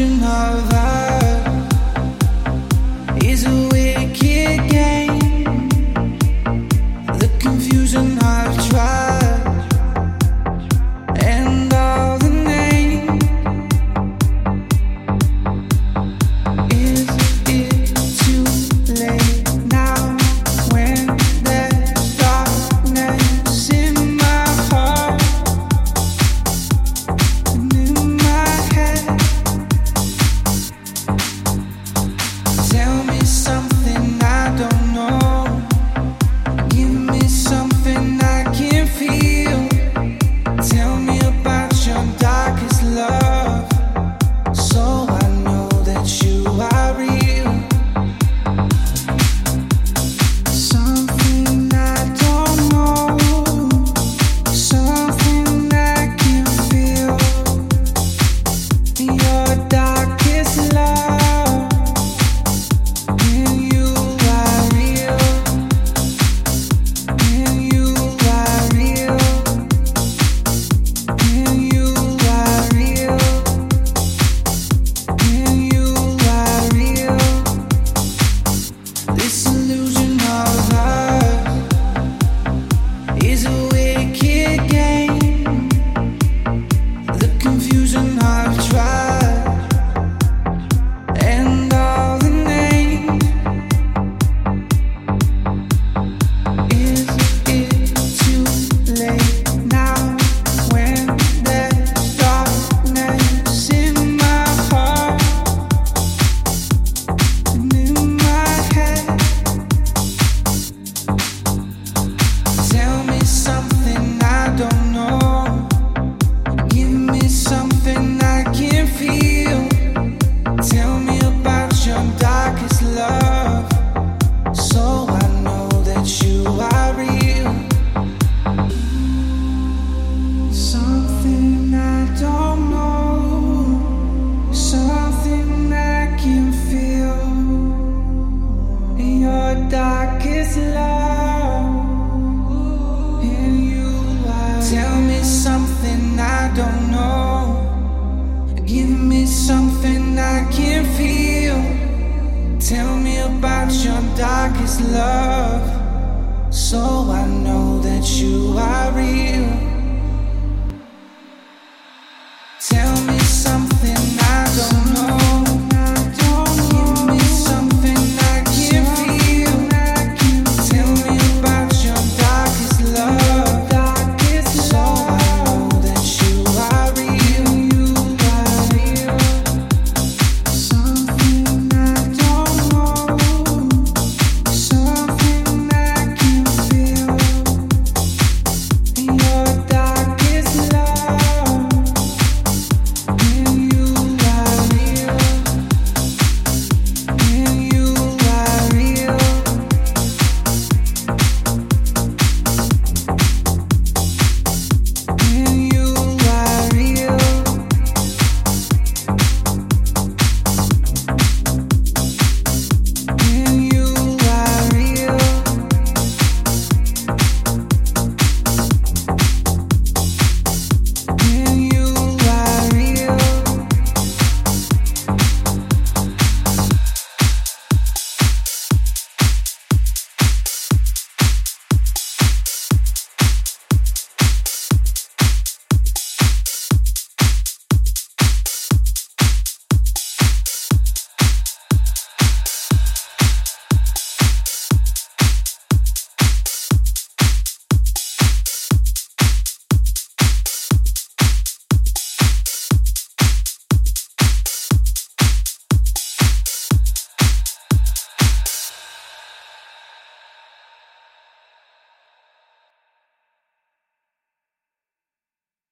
vision Tell me about your darkest love. So I know that you.